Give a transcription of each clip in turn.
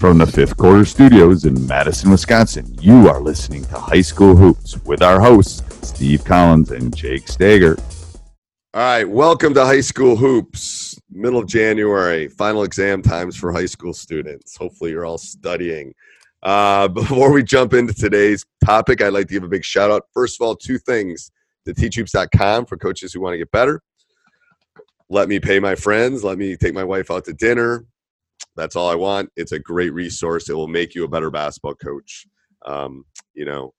From the fifth quarter studios in Madison, Wisconsin, you are listening to High School Hoops with our hosts, Steve Collins and Jake Stager. All right, welcome to High School Hoops. Middle of January, final exam times for high school students. Hopefully, you're all studying. Uh, before we jump into today's topic, I'd like to give a big shout out. First of all, two things to teachhoops.com for coaches who want to get better. Let me pay my friends. Let me take my wife out to dinner. That's all I want. It's a great resource. It will make you a better basketball coach. Um, you know,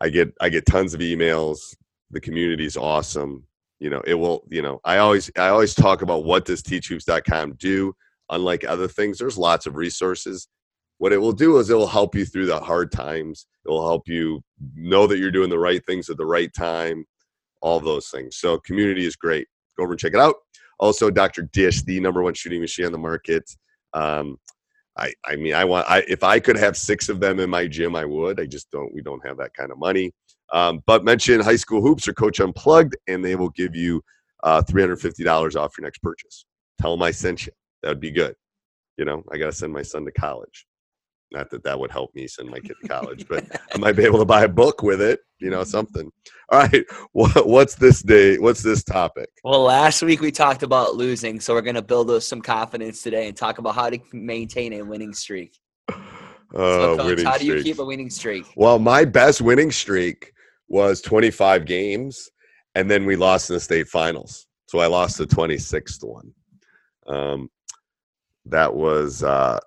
I get I get tons of emails. The community is awesome. You know, it will. You know, I always I always talk about what does teachhoops.com do. Unlike other things, there's lots of resources. What it will do is it will help you through the hard times. It will help you know that you're doing the right things at the right time. All those things. So, community is great. Go over and check it out. Also, Dr. Dish, the number one shooting machine on the market. Um, I, I mean, I want. I if I could have six of them in my gym, I would. I just don't. We don't have that kind of money. Um, but mention High School Hoops or Coach Unplugged, and they will give you uh, three hundred fifty dollars off your next purchase. Tell them I sent you. That would be good. You know, I got to send my son to college not that that would help me send my kid to college, but I might be able to buy a book with it, you know, mm-hmm. something. All right, what, what's this day? What's this topic? Well, last week we talked about losing, so we're going to build some confidence today and talk about how to maintain a winning streak. Oh, so uh, coach, how do you streak. keep a winning streak? Well, my best winning streak was 25 games, and then we lost in the state finals. So I lost the 26th one. Um, that was uh,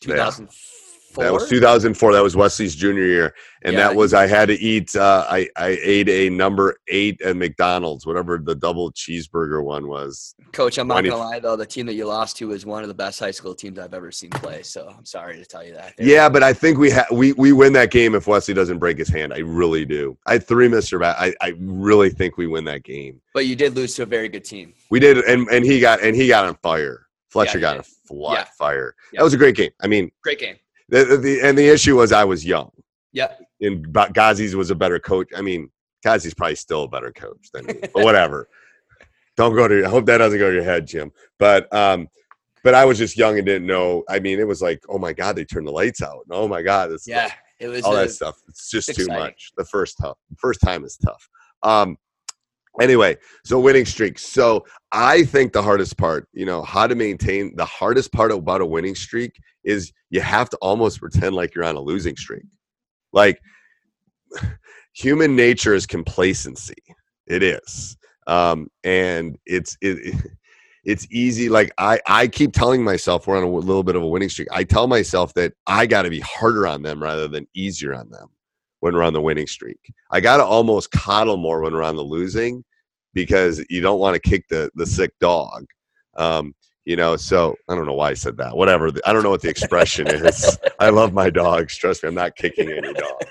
2004. Four? That was 2004. That was Wesley's junior year, and yeah, that was I had to eat. Uh, I I ate a number eight at McDonald's, whatever the double cheeseburger one was. Coach, I'm 20. not gonna lie though, the team that you lost to is one of the best high school teams I've ever seen play. So I'm sorry to tell you that. Yeah, but I think we ha- we we win that game if Wesley doesn't break his hand. I really do. I three Mister Bat. I I really think we win that game. But you did lose to a very good team. We did, and and he got and he got on fire. Fletcher yeah, got a flat yeah. fire. That was a great game. I mean, great game the, the, and the issue was I was young, Yeah. and Ghazi's was a better coach. I mean, Ghazi's probably still a better coach than me, but whatever. Don't go to. I hope that doesn't go to your head, Jim. But um, but I was just young and didn't know. I mean, it was like, oh my god, they turned the lights out. And, oh my god, this Yeah. It was all a- that stuff. It's just it's too exciting. much. The first tough, first time is tough. Um, anyway, so winning streak. So I think the hardest part, you know, how to maintain the hardest part about a winning streak is you have to almost pretend like you're on a losing streak. Like human nature is complacency. It is, um, and it's it. It's easy. Like I, I keep telling myself we're on a little bit of a winning streak. I tell myself that I got to be harder on them rather than easier on them when we're on the winning streak. I got to almost coddle more when we're on the losing because you don't want to kick the the sick dog. Um, you know, so I don't know why I said that. Whatever. I don't know what the expression is. I love my dogs. Trust me, I'm not kicking any dogs.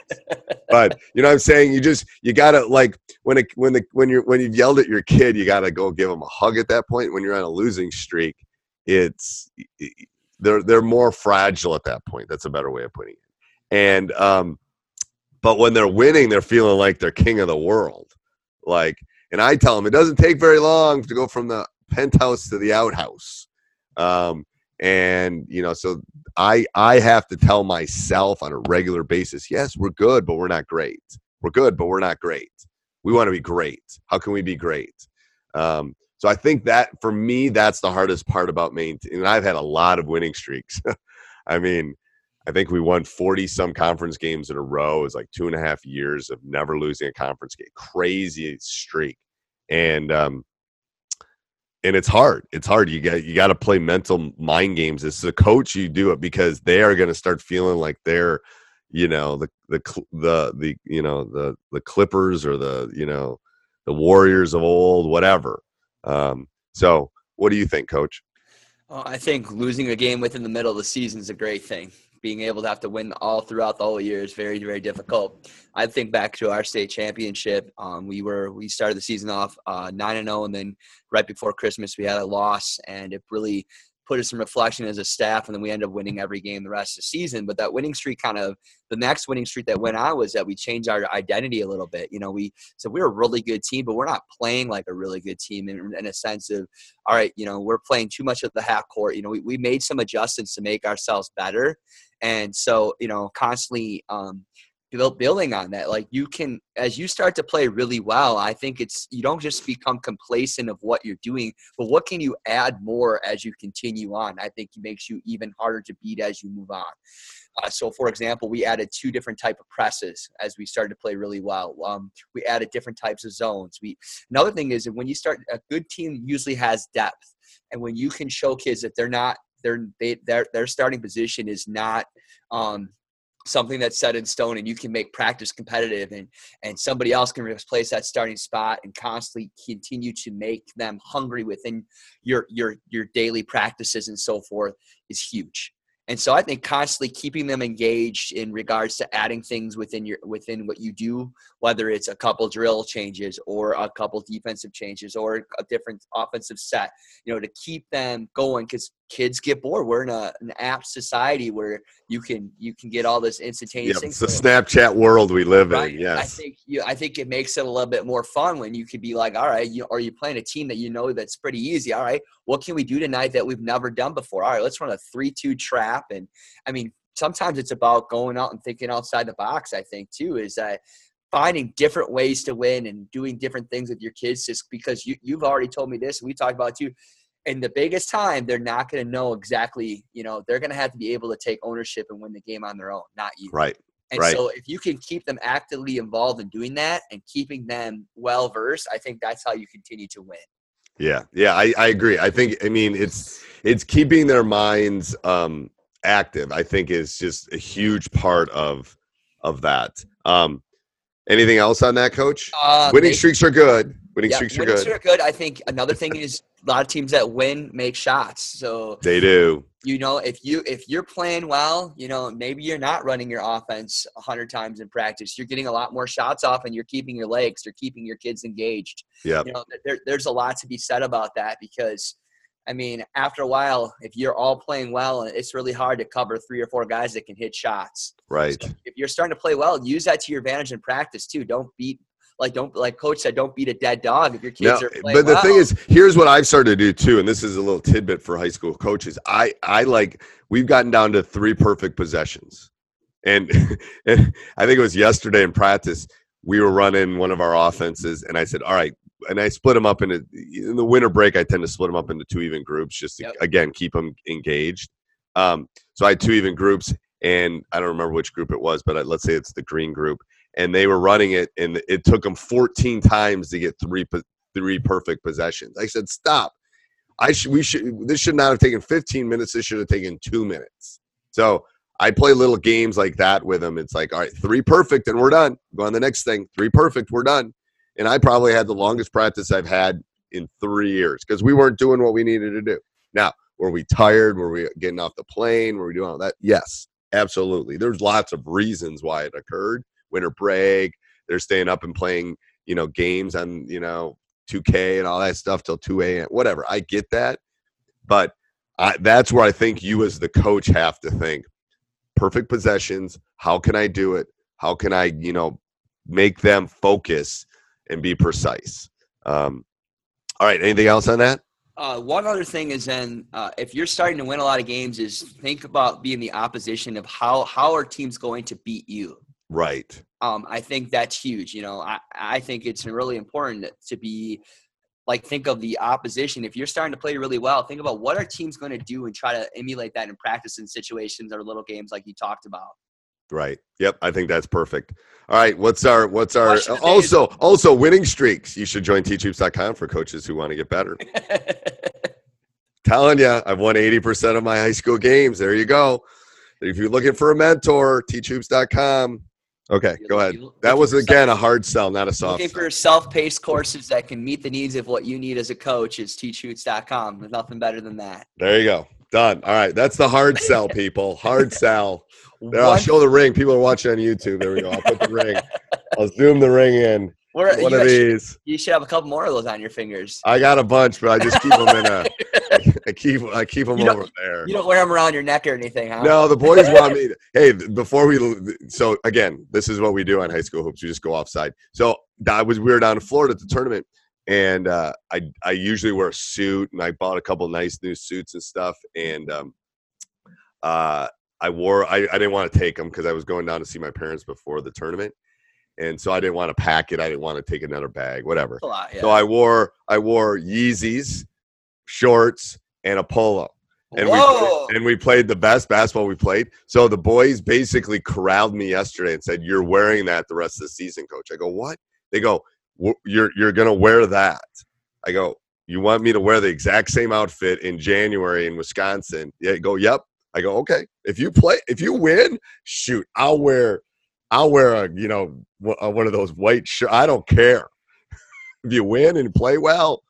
But you know what I'm saying? You just you gotta like when it when the when you're when you've yelled at your kid, you gotta go give them a hug at that point. When you're on a losing streak, it's they're they're more fragile at that point. That's a better way of putting it. And um, but when they're winning, they're feeling like they're king of the world. Like, and I tell them it doesn't take very long to go from the penthouse to the outhouse. Um, and you know, so I I have to tell myself on a regular basis, yes, we're good, but we're not great. We're good, but we're not great. We want to be great. How can we be great? Um, so I think that for me, that's the hardest part about maintaining. And I've had a lot of winning streaks. I mean, I think we won 40 some conference games in a row. It was like two and a half years of never losing a conference game. Crazy streak. And um and it's hard. It's hard. You got you got to play mental mind games. As a coach, you do it because they are going to start feeling like they're, you know, the the the the you know the the Clippers or the you know the Warriors of old, whatever. Um, so, what do you think, Coach? Well, I think losing a game within the middle of the season is a great thing being able to have to win all throughout the whole year is very very difficult. I think back to our state championship. Um, we were we started the season off uh, nine and zero, oh, and then right before Christmas we had a loss, and it really put us in reflection as a staff, and then we end up winning every game the rest of the season. But that winning streak kind of the next winning streak that went on was that we changed our identity a little bit. You know, we so we're a really good team, but we're not playing like a really good team in, in a sense of all right, you know, we're playing too much of the half court. You know, we, we made some adjustments to make ourselves better. And so, you know, constantly um, building on that like you can as you start to play really well i think it's you don't just become complacent of what you're doing but what can you add more as you continue on? I think it makes you even harder to beat as you move on. Uh, so for example we added two different type of presses as we started to play really well. Um, we added different types of zones. We another thing is that when you start a good team usually has depth and when you can show kids that they're not their they, their their starting position is not um, something that's set in stone and you can make practice competitive and and somebody else can replace that starting spot and constantly continue to make them hungry within your your your daily practices and so forth is huge. And so i think constantly keeping them engaged in regards to adding things within your within what you do whether it's a couple drill changes or a couple defensive changes or a different offensive set you know to keep them going because kids get bored. We're in a, an app society where you can you can get all this instantaneous yep, it's the snapchat world we live right? in yes. i think you i think it makes it a little bit more fun when you could be like all right you are you playing a team that you know that's pretty easy? All right what can we do tonight that we've never done before? All right let's run a 3-2 trap. And i mean sometimes it's about going out and thinking outside the box i think too is that finding different ways to win and doing different things with your kids just because you, you've already told me this and we talked about too in the biggest time they're not going to know exactly you know they're going to have to be able to take ownership and win the game on their own not you right and right. so if you can keep them actively involved in doing that and keeping them well versed i think that's how you continue to win yeah yeah I, I agree i think i mean it's it's keeping their minds um active i think is just a huge part of of that um Anything else on that, Coach? Uh, winning streaks are good. Winning yeah, streaks are good. Are good. I think another thing is a lot of teams that win make shots. So they do. You know, if you if you're playing well, you know maybe you're not running your offense hundred times in practice. You're getting a lot more shots off, and you're keeping your legs. You're keeping your kids engaged. Yeah. You know, there, there's a lot to be said about that because I mean, after a while, if you're all playing well, it's really hard to cover three or four guys that can hit shots. Right. So if you're starting to play well, use that to your advantage in practice too. Don't beat like don't like coach said don't beat a dead dog if your kids are playing but the well. thing is here's what i've started to do too and this is a little tidbit for high school coaches i i like we've gotten down to three perfect possessions and, and i think it was yesterday in practice we were running one of our offenses and i said all right and I split them up into in the winter break. I tend to split them up into two even groups, just to yep. again keep them engaged. Um, so I had two even groups, and I don't remember which group it was, but I, let's say it's the green group, and they were running it, and it took them 14 times to get three three perfect possessions. I said, "Stop! I should we should this should not have taken 15 minutes. This should have taken two minutes." So I play little games like that with them. It's like, all right, three perfect, and we're done. Go on the next thing. Three perfect, we're done and I probably had the longest practice I've had in three years because we weren't doing what we needed to do. Now, were we tired? Were we getting off the plane? Were we doing all that? Yes, absolutely. There's lots of reasons why it occurred. Winter break, they're staying up and playing, you know, games on, you know, 2K and all that stuff till 2 a.m. Whatever. I get that. But I, that's where I think you as the coach have to think, perfect possessions. How can I do it? How can I, you know, make them focus and be precise? Um, all right. Anything else on that? Uh, one other thing is then uh, if you're starting to win a lot of games, is think about being the opposition of how how are teams going to beat you. Right. Um, I think that's huge. You know, I I think it's really important to be like think of the opposition. If you're starting to play really well, think about what our teams going to do and try to emulate that in practice in situations or little games like you talked about. Right. Yep. I think that's perfect. All right. What's our what's our Question of the day also also winning streaks? You should join teachhoops.com for coaches who want to get better. Telling you, I've won 80% of my high school games. There you go. If you're looking for a mentor, teachhoops.com. Okay, go ahead. That was again a hard sell, not a soft Looking sell. for self-paced courses that can meet the needs of what you need as a coach is teachhoops.com. There's nothing better than that. There you go. Done. All right. That's the hard sell, people. Hard sell. There, I'll show the ring. People are watching on YouTube. There we go. I'll put the ring. I'll zoom the ring in. we're- One of actually- these. you should have a couple more of those on your fingers. I got a bunch, but I just keep them in a. I keep I keep them over there. You don't wear them around your neck or anything, huh? No, the boys want me. To, hey, before we. So again, this is what we do on high school hoops. We just go offside. So I was we were down in Florida at the tournament, and uh, I I usually wear a suit, and I bought a couple nice new suits and stuff, and um, uh, I wore. I, I didn't want to take them because I was going down to see my parents before the tournament, and so I didn't want to pack it. I didn't want to take another bag, whatever. Lot, yeah. So I wore I wore Yeezys, shorts, and a polo and Whoa! we and we played the best basketball we played. So the boys basically corralled me yesterday and said, "You're wearing that the rest of the season, coach." I go, "What?" They go, "You're you're gonna wear that." I go, "You want me to wear the exact same outfit in January in Wisconsin?" Yeah, go, "Yep." I go, "Okay. If you play, if you win, shoot, I'll wear, I'll wear a you know one of those white shirts. I don't care. if you win and play well,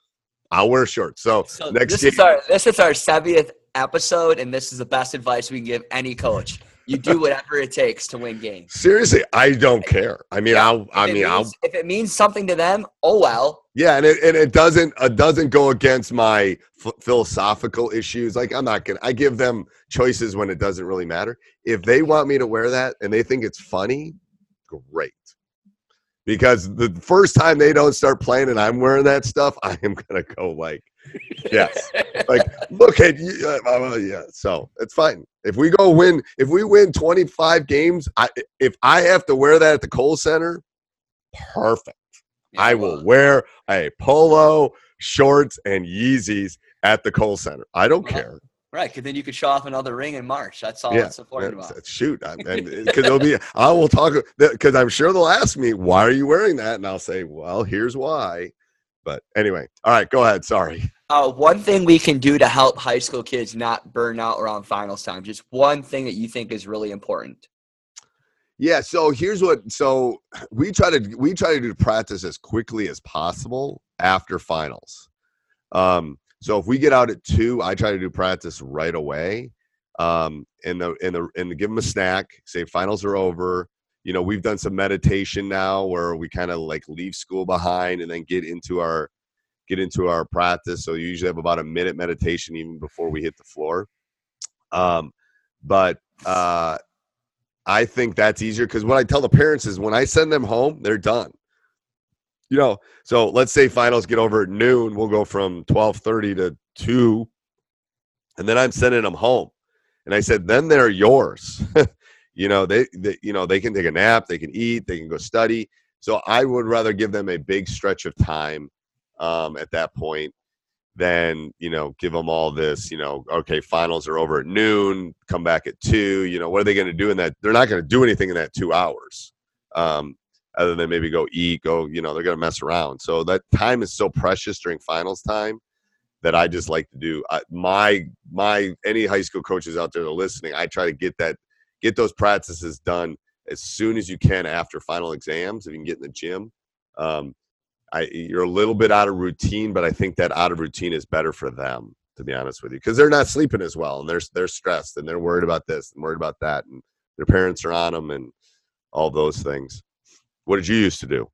I'll wear shorts." So, So next this game, is our this is our 70th episode, and this is the best advice we can give any coach. You do whatever it takes to win games. Seriously, I don't care. I mean, Yeah, I'll. I mean, I'll. if it means something to them, oh well. Yeah, and it and it doesn't it doesn't go against my ph philosophical issues. Like I'm not gonna. I give them choices when it doesn't really matter. If they want me to wear that and they think it's funny, great. Because the first time they don't start playing and I'm wearing that stuff, I am gonna go like, yes, like look at you. uh, uh, yeah, so it's fine. If we go win, if we win 25 games, I if I have to wear that at the Kohl Center, perfect. I will wear a polo, shorts, and Yeezys at the Kohl Center. I don't Well, care. Right, because then you could show off another ring in March. That's all Yeah, it's important that's- about. shoot, because it'll be. I will talk because I'm sure they'll ask me why are you wearing that, and I'll say, well, here's why. But anyway, all right, go ahead. Sorry. Uh, one thing we can do to help high school kids not burn out around finals time. Just one thing that you think is really important. Yeah. So here's what. So we try to we try to do practice as quickly as possible after finals. Um, so if we get out at two, I try to do practice right away. Um, and the and the and give them a snack. Say finals are over. You know, we've done some meditation now where we kind of like leave school behind and then get into our get into our practice. So you usually have about a minute meditation even before we hit the floor. Um, but uh, I think that's easier because what I tell the parents is when I send them home, they're done. You know, so let's say finals get over at noon, we'll go from twelve thirty to two, and then I'm sending them home. And I said, then they're yours. you know, they, they, you know, they can take a nap, they can eat, they can go study. So I would rather give them a big stretch of time um, at that point than you know give them all this you know okay finals are over at noon come back at two you know what are they going to do in that they're not going to do anything in that two hours um, other than maybe go eat go you know they're going to mess around so that time is so precious during finals time that i just like to do I, my my any high school coaches out there that are listening i try to get that get those practices done as soon as you can after final exams if you can get in the gym um, I you're a little bit out of routine, but I think that out of routine is better for them, to be honest with you, because they're not sleeping as well, and they're they're stressed, and they're worried about this and worried about that, and their parents are on them, and all those things. What did you used to do?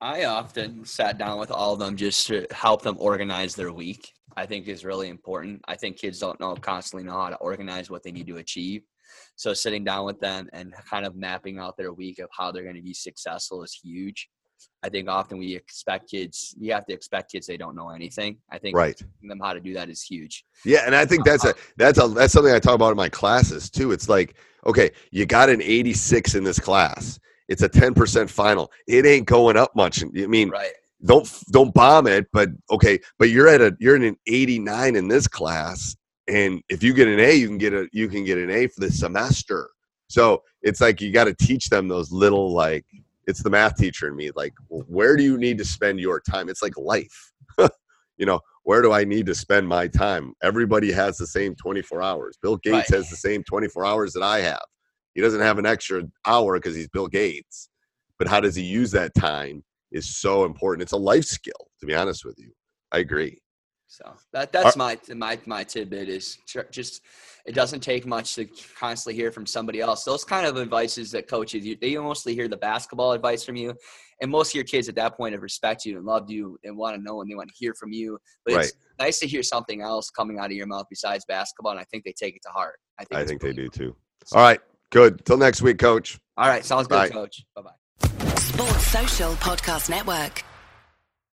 I often sat down with all of them just to help them organize their week. I think is really important. I think kids don't know constantly know how to organize what they need to achieve. So sitting down with them and kind of mapping out their week of how they're going to be successful is huge. I think often we expect kids, you have to expect kids they don't know anything. I think Right. them how to do that is huge. Yeah, and I think that's a that's a that's something I talk about in my classes too. It's like, okay, you got an 86 in this class. It's a 10% final. It ain't going up much. I mean, Right. don't don't bomb it, but okay, but you're at a you're in an 89 in this class, and if you get an A, you can get a you can get an A for the semester. So it's like you got to teach them those little like it's the math teacher in me. Like, where do you need to spend your time? It's like life. you know, where do I need to spend my time? Everybody has the same 24 hours. Bill Gates Right. has the same 24 hours that I have. He doesn't have an extra hour because he's Bill Gates. But how does he use that time is so important. It's a life skill, to be honest with you. I agree. So that that's my my my tidbit is just it doesn't take much to constantly hear from somebody else. Those kind of advices that coaches you they mostly hear the basketball advice from you, and most of your kids at that point have respect you and loved you and want to know and they want to hear from you. But it's nice to hear something else coming out of your mouth besides basketball, and I think they take it to heart. I think I think they do too. All right. Good. Till next week, coach. All right, sounds good, coach. Bye bye. Sports Social Podcast Network.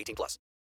18 plus.